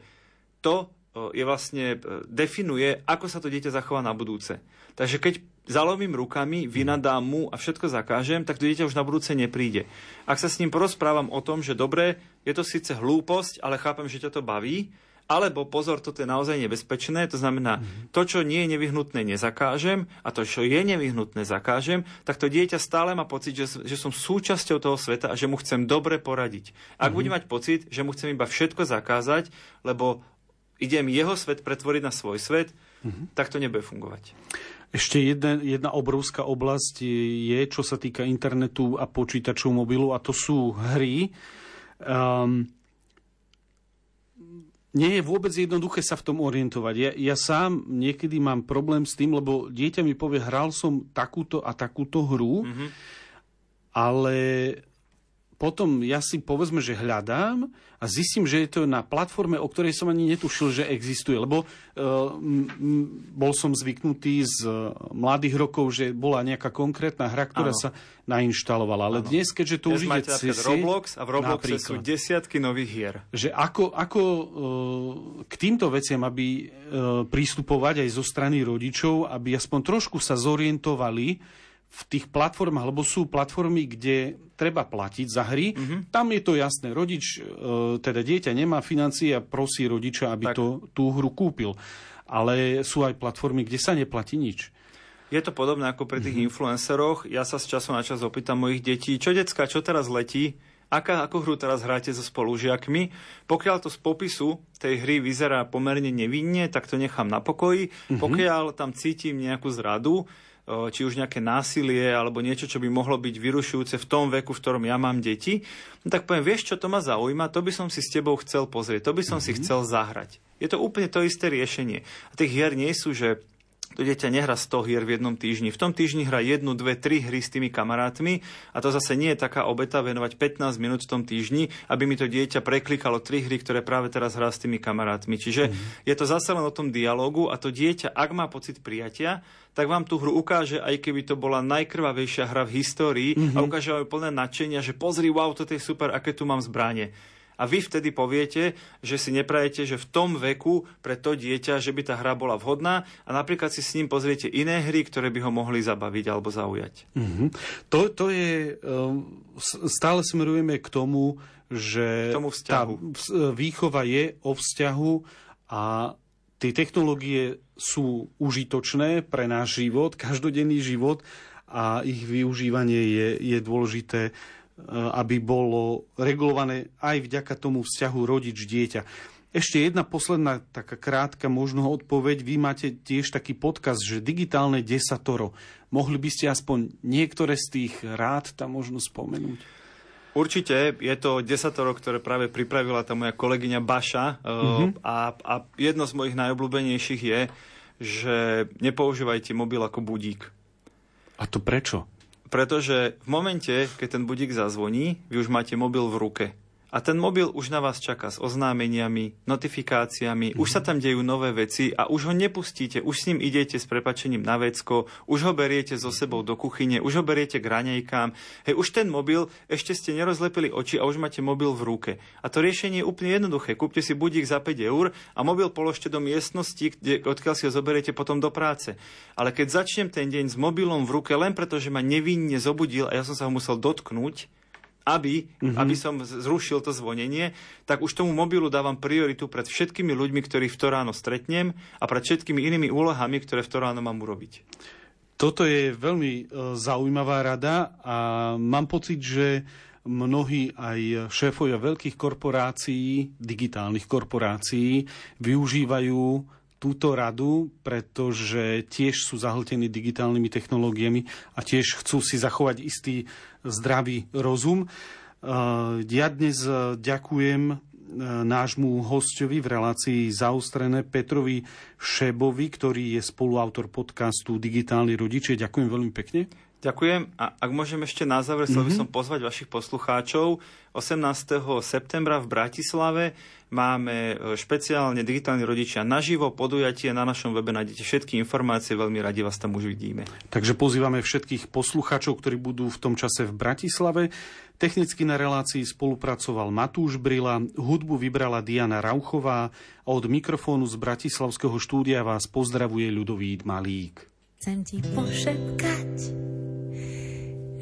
to, je vlastne, e, definuje, ako sa to dieťa zachová na budúce. Takže keď zalomím rukami, vynadám mu a všetko zakážem, tak to dieťa už na budúce nepríde. Ak sa s ním porozprávam o tom, že dobre, je to síce hlúposť, ale chápem, že ťa to baví, alebo pozor, toto je naozaj nebezpečné, to znamená, mm-hmm. to, čo nie je nevyhnutné, nezakážem a to, čo je nevyhnutné, zakážem, tak to dieťa stále má pocit, že, že som súčasťou toho sveta a že mu chcem dobre poradiť. Ak mm-hmm. bude mať pocit, že mu chcem iba všetko zakázať, lebo idem jeho svet pretvoriť na svoj svet, mm-hmm. tak to nebude fungovať. Ešte jedna, jedna obrovská oblasť je, čo sa týka internetu a počítačov mobilu, a to sú hry. Um, nie je vôbec jednoduché sa v tom orientovať. Ja, ja sám niekedy mám problém s tým, lebo dieťa mi povie, hral som takúto a takúto hru, mm-hmm. ale potom ja si povedzme, že hľadám a zistím, že je to na platforme, o ktorej som ani netušil, že existuje. Lebo m, bol som zvyknutý z uh, mladých rokov, že bola nejaká konkrétna hra, ktorá ano. sa nainštalovala. Ale ano. dnes, keďže to dnes už ide cez Roblox a v Robloxe napríklad, sú desiatky nových hier. Že ako, ako uh, k týmto veciam, aby uh, prístupovať aj zo strany rodičov, aby aspoň trošku sa zorientovali, v tých platformách, lebo sú platformy, kde treba platiť za hry, mm-hmm. tam je to jasné. Rodič, e, teda dieťa nemá financie a prosí rodiča, aby tak. to, tú hru kúpil. Ale sú aj platformy, kde sa neplatí nič. Je to podobné ako pri tých mm-hmm. influenceroch. Ja sa z času na čas opýtam mojich detí, čo decka, čo teraz letí, aká, ako hru teraz hráte so spolužiakmi. Pokiaľ to z popisu tej hry vyzerá pomerne nevinne, tak to nechám na pokoji. Mm-hmm. Pokiaľ tam cítim nejakú zradu, či už nejaké násilie alebo niečo, čo by mohlo byť vyrušujúce v tom veku, v ktorom ja mám deti, no tak poviem, vieš, čo to ma zaujíma, to by som si s tebou chcel pozrieť, to by som mm-hmm. si mhm. chcel zahrať. Je to úplne to isté riešenie. A tých hier nie sú, že to dieťa nehrá 100 hier v jednom týždni. V tom týždni hrá jednu, dve, tri hry s tými kamarátmi a to zase nie je taká obeta venovať 15 minút v tom týždni, aby mi to dieťa preklikalo tri hry, ktoré práve teraz hrá s tými kamarátmi. Čiže mm-hmm. je to zase len o tom dialogu a to dieťa, ak má pocit prijatia, tak vám tú hru ukáže, aj keby to bola najkrvavejšia hra v histórii mm-hmm. a ukáže vám plné nadšenia, že pozri, wow, toto je super, aké tu mám zbranie a vy vtedy poviete, že si neprajete, že v tom veku pre to dieťa, že by tá hra bola vhodná a napríklad si s ním pozriete iné hry, ktoré by ho mohli zabaviť alebo zaujať. Mm-hmm. To, to je, um, stále smerujeme k tomu, že k tomu tá výchova je o vzťahu a tie technológie sú užitočné pre náš život, každodenný život a ich využívanie je, je dôležité aby bolo regulované aj vďaka tomu vzťahu rodič-dieťa. Ešte jedna posledná taká krátka možno odpoveď. Vy máte tiež taký podkaz, že digitálne desatoro. Mohli by ste aspoň niektoré z tých rád tam možno spomenúť? Určite, je to desatoro, ktoré práve pripravila tá moja kolegyňa Baša uh-huh. a, a jedno z mojich najobľúbenejších je, že nepoužívajte mobil ako budík. A to prečo? Pretože v momente, keď ten budík zazvoní, vy už máte mobil v ruke. A ten mobil už na vás čaká s oznámeniami, notifikáciami, mm-hmm. už sa tam dejú nové veci a už ho nepustíte, už s ním idete s prepačením na vecko, už ho beriete so sebou do kuchyne, už ho beriete k raňajkám. Hej, už ten mobil, ešte ste nerozlepili oči a už máte mobil v ruke. A to riešenie je úplne jednoduché. Kúpte si budík za 5 eur a mobil položte do miestnosti, kde, odkiaľ si ho zoberiete potom do práce. Ale keď začnem ten deň s mobilom v ruke len preto, že ma nevinne zobudil a ja som sa ho musel dotknúť, aby, mm-hmm. aby som zrušil to zvonenie, tak už tomu mobilu dávam prioritu pred všetkými ľuďmi, ktorých v to ráno stretnem a pred všetkými inými úlohami, ktoré v to ráno mám urobiť. Toto je veľmi e, zaujímavá rada a mám pocit, že mnohí aj šéfovia veľkých korporácií, digitálnych korporácií, využívajú túto radu, pretože tiež sú zahltení digitálnymi technológiami a tiež chcú si zachovať istý zdravý rozum. E, ja dnes ďakujem e, nášmu hostovi v relácii zaustrené Petrovi Šebovi, ktorý je spoluautor podcastu Digitálni rodičia. Ďakujem veľmi pekne. Ďakujem a ak môžem ešte na záver, chcel by mhm. som pozvať vašich poslucháčov. 18. septembra v Bratislave máme e, špeciálne digitálni rodičia naživo podujatie. Na našom webe nájdete všetky informácie, veľmi radi vás tam už vidíme. Takže pozývame všetkých poslucháčov, ktorí budú v tom čase v Bratislave. Technicky na relácii spolupracoval Matúš Brila, hudbu vybrala Diana Rauchová a od mikrofónu z Bratislavského štúdia vás pozdravuje Ľudovít Malík. Chcem ti pošepkať,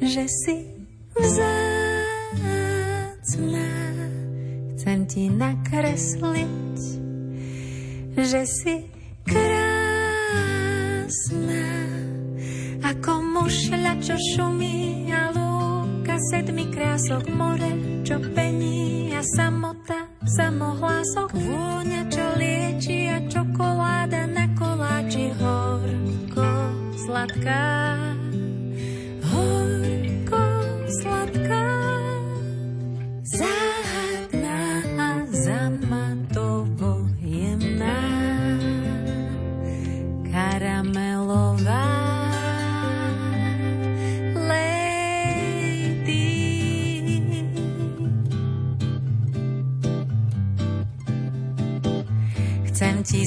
že si vzácná. Chcem ti nakresliť, že si krásna. Ako mušľa, čo šumí a lúka sedmi krások more, čo pení a samota, samohlások, vôňa, čo lieči a čokoláda na koláči horko sladká.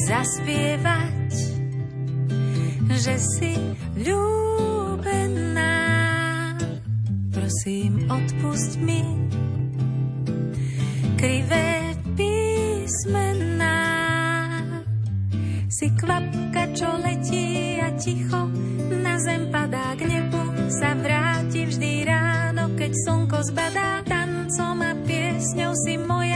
Zaspievať že si ľúbená. Prosím, odpust mi krivé písmená. Si kvapka, čo letí a ticho na zem padá k nebu, sa vráti vždy ráno, keď slnko zbadá tancom a piesňou si moja